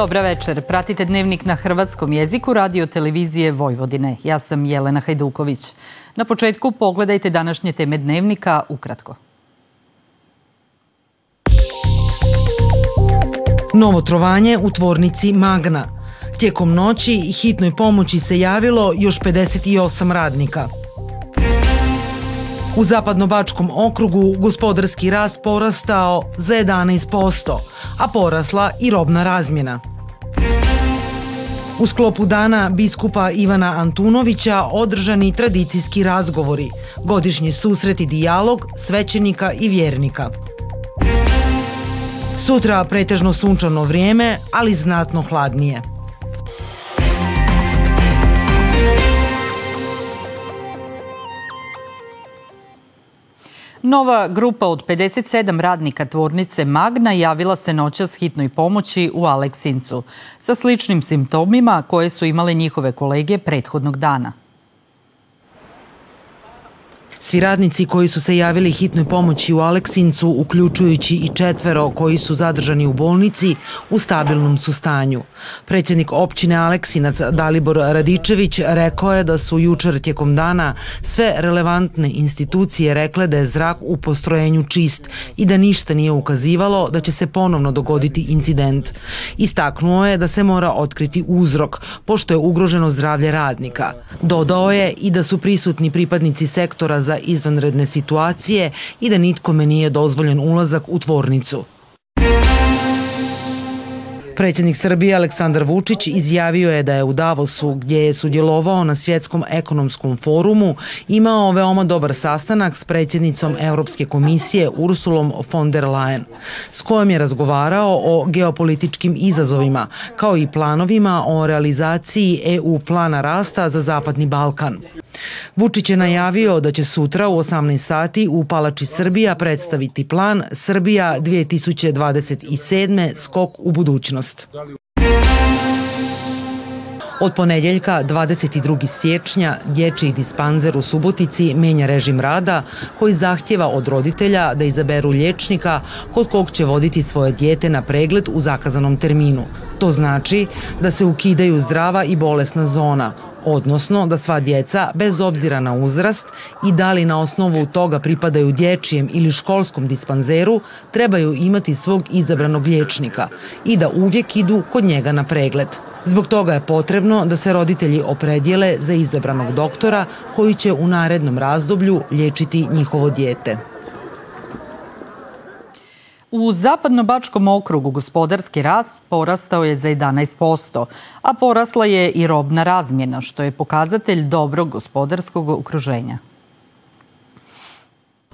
Dobra večer. Pratite dnevnik na hrvatskom jeziku radio televizije Vojvodine. Ja sam Jelena Hajduković. Na početku pogledajte današnje teme dnevnika ukratko. Novo trovanje u tvornici Magna. Tijekom noći hitnoj pomoći se javilo još 58 radnika. U Zapadnobačkom okrugu gospodarski rast porastao za 11%, a porasla i robna razmjena. U sklopu dana biskupa Ivana Antunovića održani tradicijski razgovori, godišnji susret i dijalog svećenika i vjernika. Sutra pretežno sunčano vrijeme, ali znatno hladnije. Nova grupa od 57 radnika tvornice Magna javila se noćas hitnoj pomoći u Aleksincu sa sličnim simptomima koje su imale njihove kolege prethodnog dana. Svi radnici koji su se javili hitnoj pomoći u Aleksincu, uključujući i četvero koji su zadržani u bolnici, u stabilnom su stanju. Predsjednik općine Aleksinac Dalibor Radičević rekao je da su jučer tijekom dana sve relevantne institucije rekle da je zrak u postrojenju čist i da ništa nije ukazivalo da će se ponovno dogoditi incident. Istaknuo je da se mora otkriti uzrok, pošto je ugroženo zdravlje radnika. Dodao je i da su prisutni pripadnici sektora za izvanredne situacije i da nitkome nije dozvoljen ulazak u tvornicu. Predsjednik Srbije Aleksandar Vučić izjavio je da je u Davosu, gdje je sudjelovao na svjetskom ekonomskom forumu, imao veoma dobar sastanak s predsjednicom Europske komisije Ursulom von der Leyen, s kojom je razgovarao o geopolitičkim izazovima, kao i planovima o realizaciji EU plana rasta za Zapadni Balkan. Vučić je najavio da će sutra u 18 sati u Palači Srbija predstaviti plan Srbija 2027. skok u budućnost. Od ponedjeljka 22. siječnja dječji dispanzer u Subotici menja režim rada koji zahtjeva od roditelja da izaberu liječnika kod kog će voditi svoje dijete na pregled u zakazanom terminu. To znači da se ukidaju zdrava i bolesna zona, odnosno da sva djeca, bez obzira na uzrast i da li na osnovu toga pripadaju dječjem ili školskom dispanzeru, trebaju imati svog izabranog liječnika i da uvijek idu kod njega na pregled. Zbog toga je potrebno da se roditelji opredjele za izabranog doktora koji će u narednom razdoblju liječiti njihovo dijete. U Zapadno-Bačkom okrugu gospodarski rast porastao je za 11%, a porasla je i robna razmjena, što je pokazatelj dobrog gospodarskog okruženja.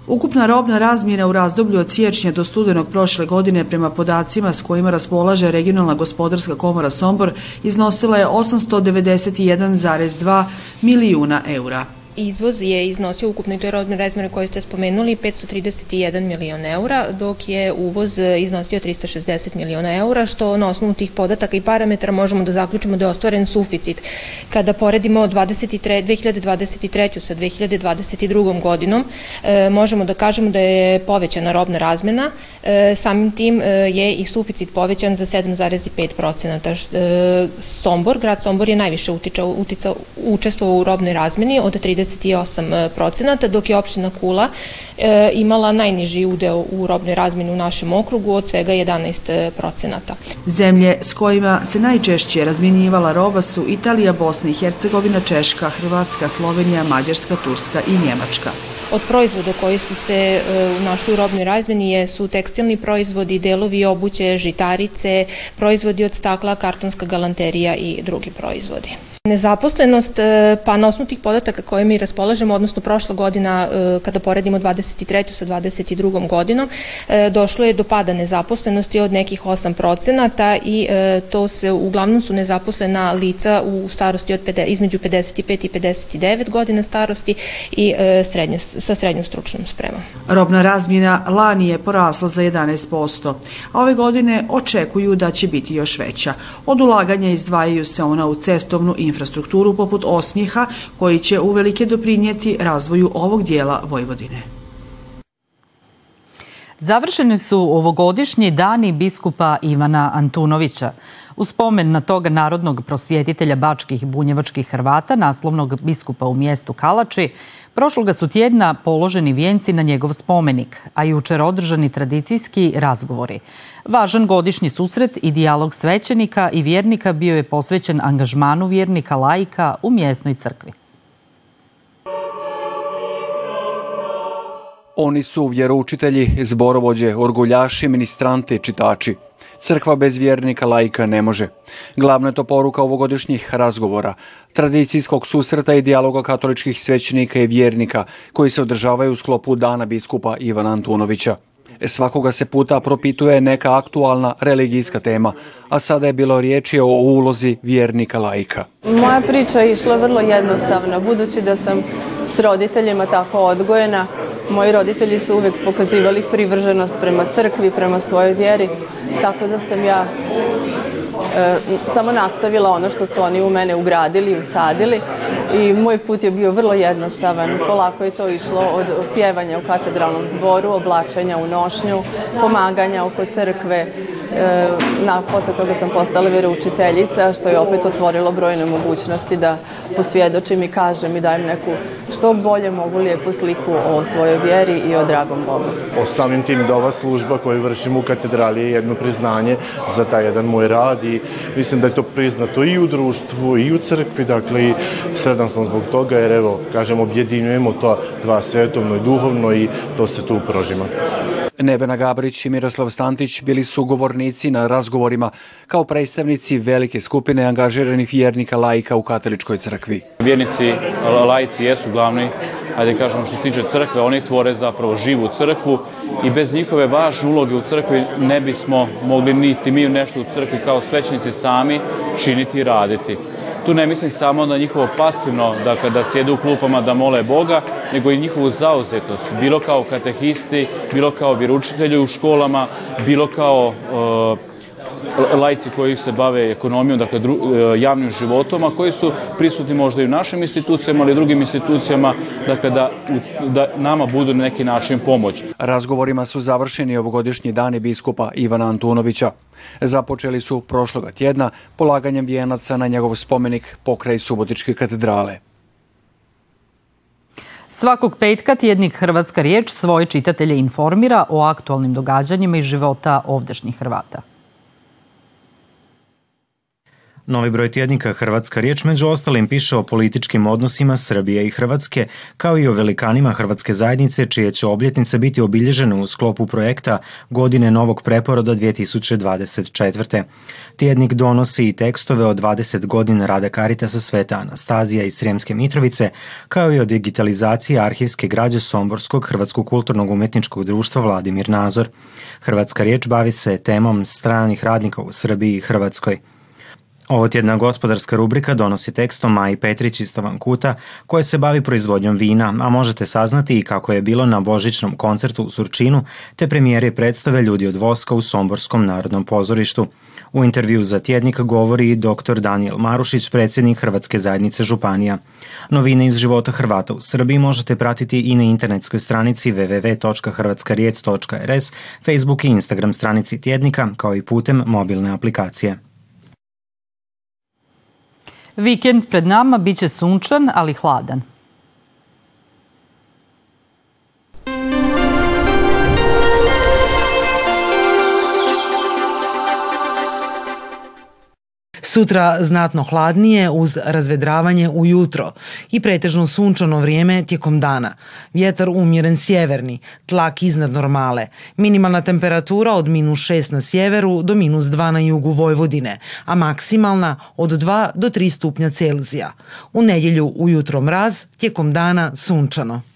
Ukupna robna razmjena u razdoblju od siječnja do studenog prošle godine prema podacima s kojima raspolaže Regionalna gospodarska komora Sombor iznosila je 891,2 milijuna eura. Izvoz je iznosio ukupno toj rodne razmjere koje ste spomenuli 531 milion eura, dok je uvoz iznosio 360 miliona eura, što na osnovu tih podataka i parametara možemo da zaključimo da je ostvaren suficit. Kada poredimo 23, 2023. sa 2022. godinom, e, možemo da kažemo da je povećana robna razmjena, e, samim tim e, je i suficit povećan za 7,5 procenata. Sombor, grad Sombor je najviše uticao, uticao, učestvovao u robnoj razmjeni od 30 38%, dok je opština Kula e, imala najniži udeo u robnoj razmjeni u našem okrugu od svega 11%. Zemlje s kojima se najčešće razmjenjivala roba su Italija, Bosna i Hercegovina, Češka, Hrvatska, Slovenija, Mađarska, Turska i Njemačka. Od proizvoda koji su se e, našli u robnoj razmjeni su tekstilni proizvodi, delovi obuće, žitarice, proizvodi od stakla, kartonska galanterija i drugi proizvodi. Nezaposlenost, e, pa na osnovu tih podataka koje mi raspolažemo, odnosno prošla godina, e, kada poredimo 23. sa 22. godinom, e, došlo je do pada nezaposlenosti od nekih 8 procenata i to se uglavnom su nezaposlena lica u starosti od između 55 i 59 godina starosti i sa srednjom stručnom spremom. Robna razmjena lani je porasla za 11%, a ove godine očekuju da će biti još veća. Od ulaganja izdvajaju se ona u cestovnu infrastrukturu infrastrukturu poput osmijeha koji će uvelike doprinijeti razvoju ovog dijela Vojvodine. Završeni su ovogodišnji dani biskupa Ivana Antunovića. U spomen na toga narodnog prosvjetitelja bačkih bunjevačkih Hrvata, naslovnog biskupa u mjestu Kalači, prošloga su tjedna položeni vijenci na njegov spomenik, a jučer održani tradicijski razgovori. Važan godišnji susret i dijalog svećenika i vjernika bio je posvećen angažmanu vjernika laika u mjesnoj crkvi. Oni su vjeroučitelji, zborovođe, orguljaši, ministranti, čitači. Crkva bez vjernika laika ne može. Glavna je to poruka ovogodišnjih razgovora, tradicijskog susreta i dijaloga katoličkih svećenika i vjernika koji se održavaju u sklopu dana biskupa Ivana Antunovića. Svakoga se puta propituje neka aktualna religijska tema, a sada je bilo riječi o ulozi vjernika laika. Moja priča je išla vrlo jednostavno, budući da sam s roditeljima tako odgojena. Moji roditelji su uvijek pokazivali privrženost prema crkvi, prema svojoj vjeri, tako da sam ja e, samo nastavila ono što su oni u mene ugradili i usadili i moj put je bio vrlo jednostavan. Polako je to išlo od pjevanja u katedralnom zboru, oblačenja u nošnju, pomaganja oko crkve. E, na, posle toga sam postala vjeroučiteljica, što je opet otvorilo brojne mogućnosti da posvjedočim i kažem i dajem neku što bolje mogu lijepu sliku o svojoj vjeri i o dragom Bogu. O samim tim da ova služba koju vršim u katedrali je jedno priznanje za taj jedan moj rad i mislim da je to priznato i u društvu i u crkvi, dakle i sredan sam zbog toga jer evo, kažem, objedinjujemo to dva svetovno i duhovno i to se tu prožima. Nebena Gabrić i Miroslav Stantić bili su govornici na razgovorima kao predstavnici velike skupine angažiranih vjernika laika u katoličkoj crkvi. Vjernici, laici jesu glavni, ajde kažemo što se tiče crkve, oni tvore zapravo živu crkvu i bez njihove važne uloge u crkvi ne bismo mogli niti mi nešto u crkvi kao svećnici sami činiti i raditi. Tu ne mislim samo na njihovo pasivno, dakle da sjedu u klupama da mole Boga, nego i njihovu zauzetost, bilo kao katehisti, bilo kao vjeručitelji u školama, bilo kao uh, lajci koji se bave ekonomijom, dakle dru, uh, javnim životom, a koji su prisutni možda i u našim institucijama, ali i drugim institucijama, dakle da, da nama budu na neki način pomoć. Razgovorima su završeni ovogodišnji dani biskupa Ivana Antunovića. Započeli su prošloga tjedna polaganjem vijenaca na njegov spomenik pokraj Subotičke katedrale. Svakog petka tjednik Hrvatska riječ svoje čitatelje informira o aktualnim događanjima iz života ovdašnjih Hrvata. Novi broj tjednika Hrvatska riječ među ostalim piše o političkim odnosima Srbije i Hrvatske, kao i o velikanima Hrvatske zajednice, čije će obljetnice biti obilježene u sklopu projekta Godine novog preporoda 2024. Tjednik donosi i tekstove o 20 godina rada Karitasa Sveta Anastazija i Srijemske Mitrovice, kao i o digitalizaciji arhivske građe Somborskog Hrvatskog kulturnog umetničkog društva Vladimir Nazor. Hrvatska riječ bavi se temom stranih radnika u Srbiji i Hrvatskoj. Ovo tjedna gospodarska rubrika donosi tekstom Maji Petrić iz Tavankuta koja se bavi proizvodnjom vina, a možete saznati i kako je bilo na božićnom koncertu u Surčinu te premijere predstave Ljudi od Voska u Somborskom narodnom pozorištu. U intervju za tjednik govori i dr. Daniel Marušić, predsjednik Hrvatske zajednice Županija. Novine iz života Hrvata u Srbiji možete pratiti i na internetskoj stranici www.hrvatskarijec.rs, Facebook i Instagram stranici tjednika, kao i putem mobilne aplikacije. Vikend pred nama biće sunčan, ali hladan. Sutra znatno hladnije uz razvedravanje ujutro i pretežno sunčano vrijeme tijekom dana. Vjetar umjeren sjeverni, tlak iznad normale. Minimalna temperatura od minus 6 na sjeveru do minus 2 na jugu Vojvodine, a maksimalna od 2 do 3 stupnja Celzija. U nedjelju ujutro mraz, tijekom dana sunčano.